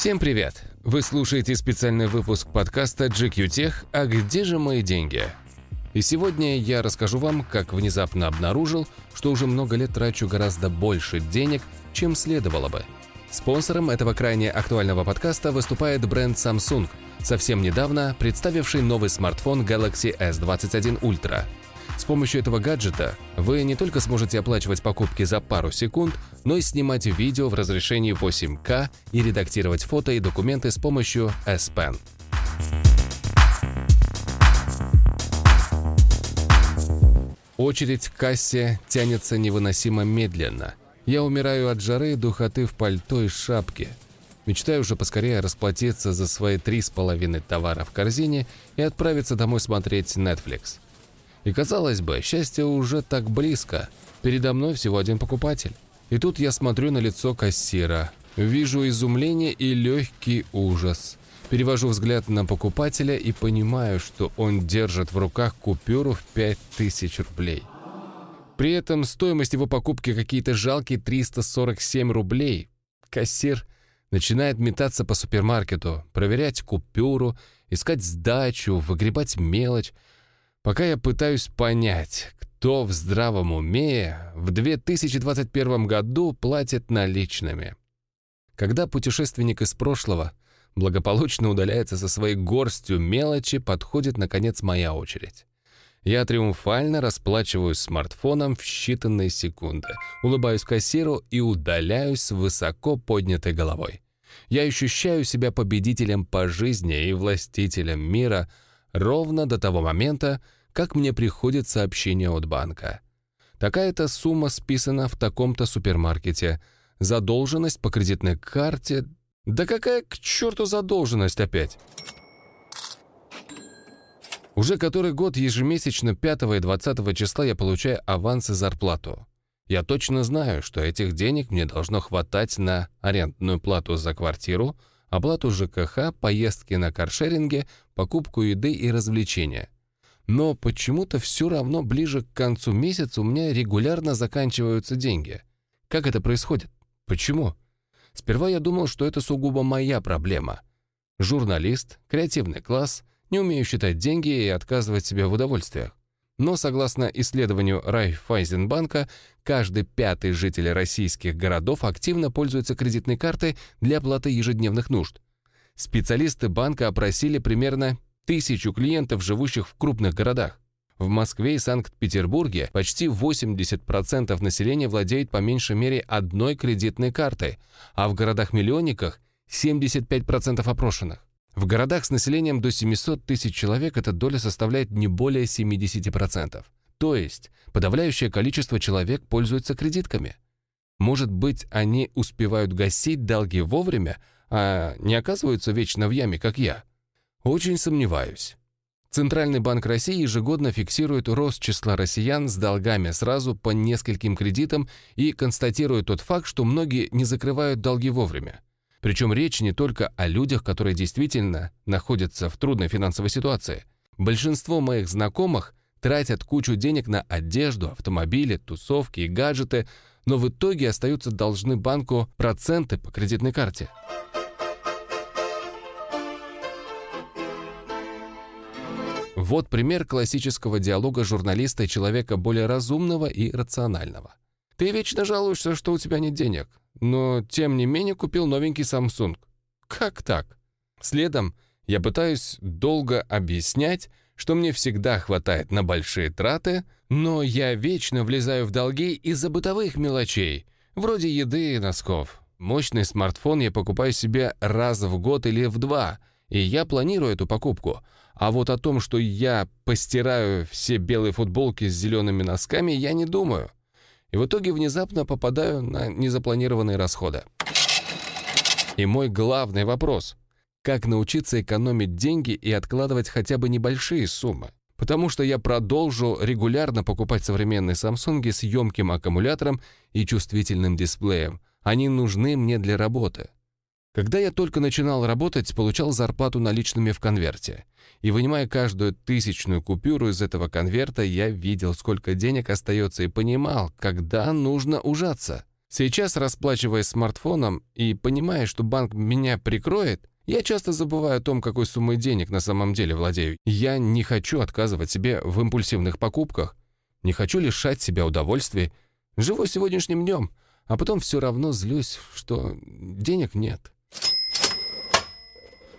Всем привет! Вы слушаете специальный выпуск подкаста GQ Tech «А где же мои деньги?». И сегодня я расскажу вам, как внезапно обнаружил, что уже много лет трачу гораздо больше денег, чем следовало бы. Спонсором этого крайне актуального подкаста выступает бренд Samsung, совсем недавно представивший новый смартфон Galaxy S21 Ultra – с помощью этого гаджета вы не только сможете оплачивать покупки за пару секунд, но и снимать видео в разрешении 8К и редактировать фото и документы с помощью S Pen. Очередь к кассе тянется невыносимо медленно. Я умираю от жары, духоты в пальто и шапке. Мечтаю уже поскорее расплатиться за свои три с половиной товара в корзине и отправиться домой смотреть Netflix. И казалось бы, счастье уже так близко. Передо мной всего один покупатель. И тут я смотрю на лицо кассира. Вижу изумление и легкий ужас. Перевожу взгляд на покупателя и понимаю, что он держит в руках купюру в 5000 рублей. При этом стоимость его покупки какие-то жалкие 347 рублей. Кассир начинает метаться по супермаркету, проверять купюру, искать сдачу, выгребать мелочь, Пока я пытаюсь понять, кто в здравом уме в 2021 году платит наличными. Когда путешественник из прошлого благополучно удаляется со своей горстью мелочи, подходит, наконец, моя очередь. Я триумфально расплачиваюсь смартфоном в считанные секунды, улыбаюсь кассиру и удаляюсь с высоко поднятой головой. Я ощущаю себя победителем по жизни и властителем мира — ровно до того момента, как мне приходит сообщение от банка. Такая-то сумма списана в таком-то супермаркете. Задолженность по кредитной карте... Да какая к черту задолженность опять? Уже который год ежемесячно 5 и 20 числа я получаю аванс и зарплату. Я точно знаю, что этих денег мне должно хватать на арендную плату за квартиру, оплату ЖКХ, поездки на каршеринге, покупку еды и развлечения. Но почему-то все равно ближе к концу месяца у меня регулярно заканчиваются деньги. Как это происходит? Почему? Сперва я думал, что это сугубо моя проблема. Журналист, креативный класс, не умею считать деньги и отказывать себе в удовольствиях. Но согласно исследованию Райффайзенбанка, каждый пятый житель российских городов активно пользуется кредитной картой для оплаты ежедневных нужд. Специалисты банка опросили примерно тысячу клиентов, живущих в крупных городах. В Москве и Санкт-Петербурге почти 80% населения владеет по меньшей мере одной кредитной картой, а в городах-миллионниках 75% опрошенных. В городах с населением до 700 тысяч человек эта доля составляет не более 70%. То есть подавляющее количество человек пользуются кредитками. Может быть, они успевают гасить долги вовремя, а не оказываются вечно в яме, как я? Очень сомневаюсь. Центральный банк России ежегодно фиксирует рост числа россиян с долгами сразу по нескольким кредитам и констатирует тот факт, что многие не закрывают долги вовремя. Причем речь не только о людях, которые действительно находятся в трудной финансовой ситуации. Большинство моих знакомых тратят кучу денег на одежду, автомобили, тусовки и гаджеты, но в итоге остаются должны банку проценты по кредитной карте. Вот пример классического диалога журналиста и человека более разумного и рационального. Ты вечно жалуешься, что у тебя нет денег но тем не менее купил новенький Samsung. Как так? Следом я пытаюсь долго объяснять, что мне всегда хватает на большие траты, но я вечно влезаю в долги из-за бытовых мелочей, вроде еды и носков. Мощный смартфон я покупаю себе раз в год или в два, и я планирую эту покупку. А вот о том, что я постираю все белые футболки с зелеными носками, я не думаю и в итоге внезапно попадаю на незапланированные расходы. И мой главный вопрос – как научиться экономить деньги и откладывать хотя бы небольшие суммы? Потому что я продолжу регулярно покупать современные Samsung с емким аккумулятором и чувствительным дисплеем. Они нужны мне для работы. Когда я только начинал работать, получал зарплату наличными в конверте. И вынимая каждую тысячную купюру из этого конверта, я видел, сколько денег остается и понимал, когда нужно ужаться. Сейчас, расплачиваясь смартфоном и понимая, что банк меня прикроет, я часто забываю о том, какой суммой денег на самом деле владею. Я не хочу отказывать себе в импульсивных покупках, не хочу лишать себя удовольствий. Живу сегодняшним днем, а потом все равно злюсь, что денег нет.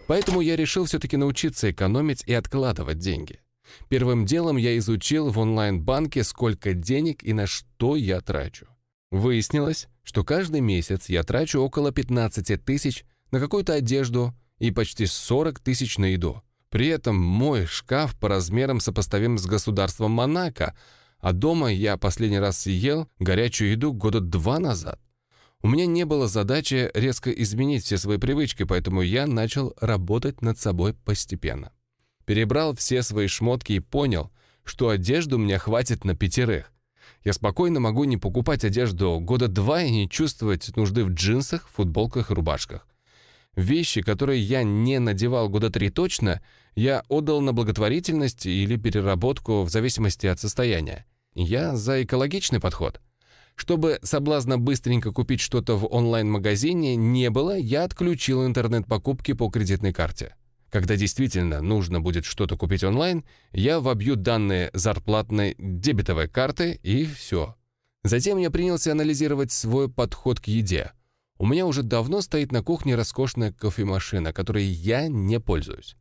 Поэтому я решил все-таки научиться экономить и откладывать деньги. Первым делом я изучил в онлайн-банке, сколько денег и на что я трачу. Выяснилось, что каждый месяц я трачу около 15 тысяч на какую-то одежду и почти 40 тысяч на еду. При этом мой шкаф по размерам сопоставим с государством Монако, а дома я последний раз съел горячую еду года два назад. У меня не было задачи резко изменить все свои привычки, поэтому я начал работать над собой постепенно. Перебрал все свои шмотки и понял, что одежды у меня хватит на пятерых. Я спокойно могу не покупать одежду года два и не чувствовать нужды в джинсах, футболках и рубашках. Вещи, которые я не надевал года три точно, я отдал на благотворительность или переработку в зависимости от состояния. Я за экологичный подход. Чтобы соблазна быстренько купить что-то в онлайн-магазине не было, я отключил интернет-покупки по кредитной карте. Когда действительно нужно будет что-то купить онлайн, я вобью данные зарплатной дебетовой карты и все. Затем я принялся анализировать свой подход к еде. У меня уже давно стоит на кухне роскошная кофемашина, которой я не пользуюсь.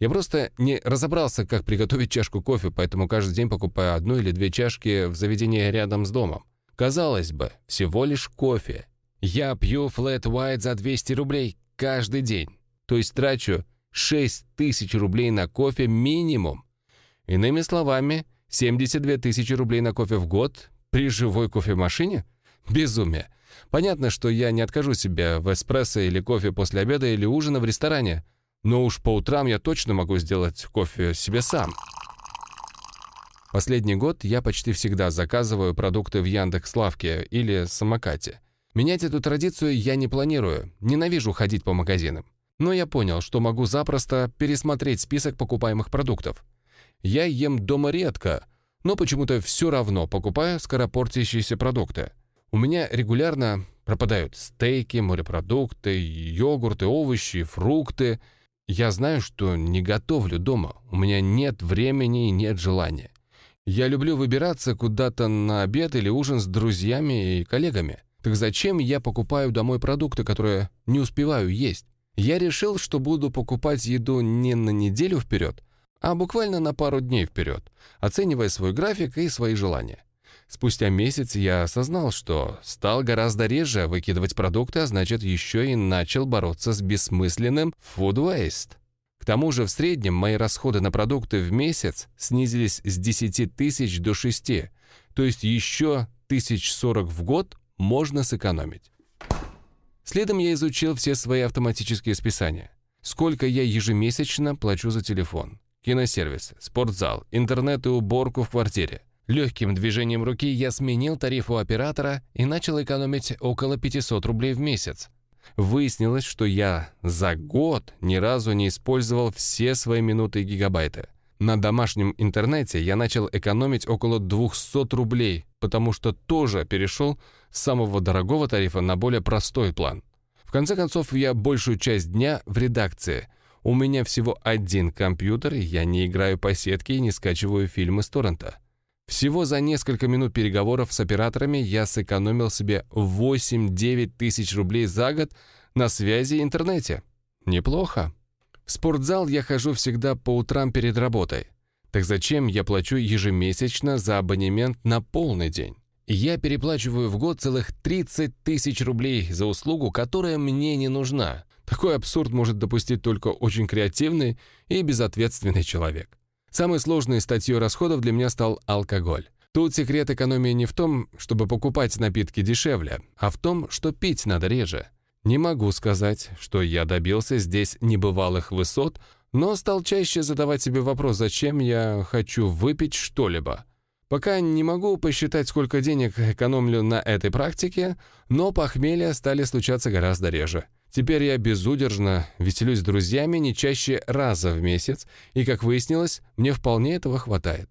Я просто не разобрался, как приготовить чашку кофе, поэтому каждый день покупаю одну или две чашки в заведении рядом с домом. Казалось бы, всего лишь кофе. Я пью flat white за 200 рублей каждый день. То есть трачу 6 тысяч рублей на кофе минимум. Иными словами, 72 тысячи рублей на кофе в год при живой кофемашине? Безумие. Понятно, что я не откажу себе в эспрессо или кофе после обеда или ужина в ресторане, но уж по утрам я точно могу сделать кофе себе сам. Последний год я почти всегда заказываю продукты в Яндекс.Лавке или Самокате. Менять эту традицию я не планирую, ненавижу ходить по магазинам. Но я понял, что могу запросто пересмотреть список покупаемых продуктов. Я ем дома редко, но почему-то все равно покупаю скоропортящиеся продукты. У меня регулярно пропадают стейки, морепродукты, йогурты, овощи, фрукты. Я знаю, что не готовлю дома. У меня нет времени и нет желания. Я люблю выбираться куда-то на обед или ужин с друзьями и коллегами. Так зачем я покупаю домой продукты, которые не успеваю есть? Я решил, что буду покупать еду не на неделю вперед, а буквально на пару дней вперед, оценивая свой график и свои желания. Спустя месяц я осознал, что стал гораздо реже выкидывать продукты, а значит, еще и начал бороться с бессмысленным food waste. Тому же в среднем мои расходы на продукты в месяц снизились с 10 тысяч до 6, то есть еще 1040 в год можно сэкономить. Следом я изучил все свои автоматические списания. Сколько я ежемесячно плачу за телефон, киносервис, спортзал, интернет и уборку в квартире. Легким движением руки я сменил тариф у оператора и начал экономить около 500 рублей в месяц. Выяснилось, что я за год ни разу не использовал все свои минуты и гигабайты. На домашнем интернете я начал экономить около 200 рублей, потому что тоже перешел с самого дорогого тарифа на более простой план. В конце концов, я большую часть дня в редакции. У меня всего один компьютер, я не играю по сетке и не скачиваю фильмы с торрента. Всего за несколько минут переговоров с операторами я сэкономил себе 8-9 тысяч рублей за год на связи и интернете. Неплохо. В спортзал я хожу всегда по утрам перед работой. Так зачем я плачу ежемесячно за абонемент на полный день? Я переплачиваю в год целых 30 тысяч рублей за услугу, которая мне не нужна. Такой абсурд может допустить только очень креативный и безответственный человек. Самой сложной статьей расходов для меня стал алкоголь. Тут секрет экономии не в том, чтобы покупать напитки дешевле, а в том, что пить надо реже. Не могу сказать, что я добился здесь небывалых высот, но стал чаще задавать себе вопрос, зачем я хочу выпить что-либо. Пока не могу посчитать, сколько денег экономлю на этой практике, но похмелья стали случаться гораздо реже. Теперь я безудержно веселюсь с друзьями не чаще раза в месяц, и, как выяснилось, мне вполне этого хватает.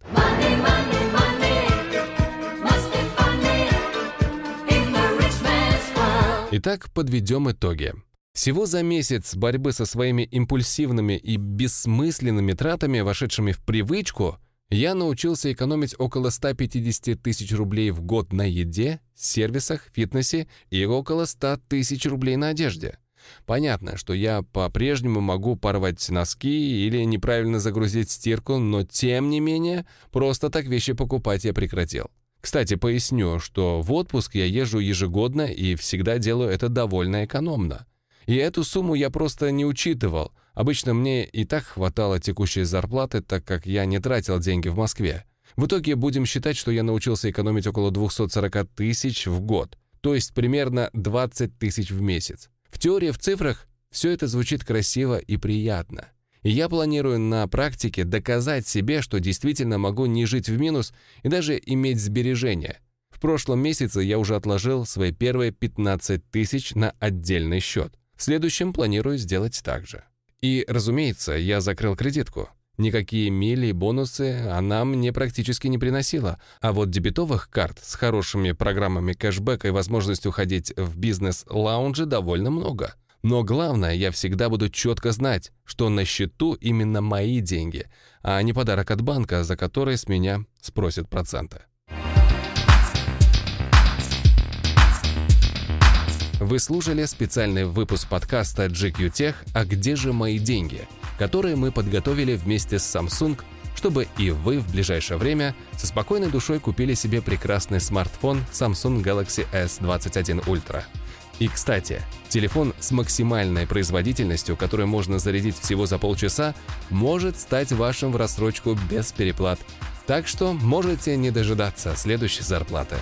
Итак, подведем итоги. Всего за месяц борьбы со своими импульсивными и бессмысленными тратами, вошедшими в привычку, я научился экономить около 150 тысяч рублей в год на еде, сервисах, фитнесе и около 100 тысяч рублей на одежде. Понятно, что я по-прежнему могу порвать носки или неправильно загрузить стирку, но тем не менее, просто так вещи покупать я прекратил. Кстати, поясню, что в отпуск я езжу ежегодно и всегда делаю это довольно экономно. И эту сумму я просто не учитывал. Обычно мне и так хватало текущей зарплаты, так как я не тратил деньги в Москве. В итоге будем считать, что я научился экономить около 240 тысяч в год, то есть примерно 20 тысяч в месяц. В теории, в цифрах все это звучит красиво и приятно. И я планирую на практике доказать себе, что действительно могу не жить в минус и даже иметь сбережения. В прошлом месяце я уже отложил свои первые 15 тысяч на отдельный счет. В следующем планирую сделать так же. И, разумеется, я закрыл кредитку. Никакие мили и бонусы она мне практически не приносила, а вот дебетовых карт с хорошими программами кэшбэка и возможностью ходить в бизнес-лаунжи довольно много. Но главное, я всегда буду четко знать, что на счету именно мои деньги, а не подарок от банка, за который с меня спросят проценты. Вы слушали специальный выпуск подкаста GQ Tech «А где же мои деньги?», которые мы подготовили вместе с Samsung, чтобы и вы в ближайшее время со спокойной душой купили себе прекрасный смартфон Samsung Galaxy S21 Ultra. И, кстати, телефон с максимальной производительностью, который можно зарядить всего за полчаса, может стать вашим в рассрочку без переплат. Так что можете не дожидаться следующей зарплаты.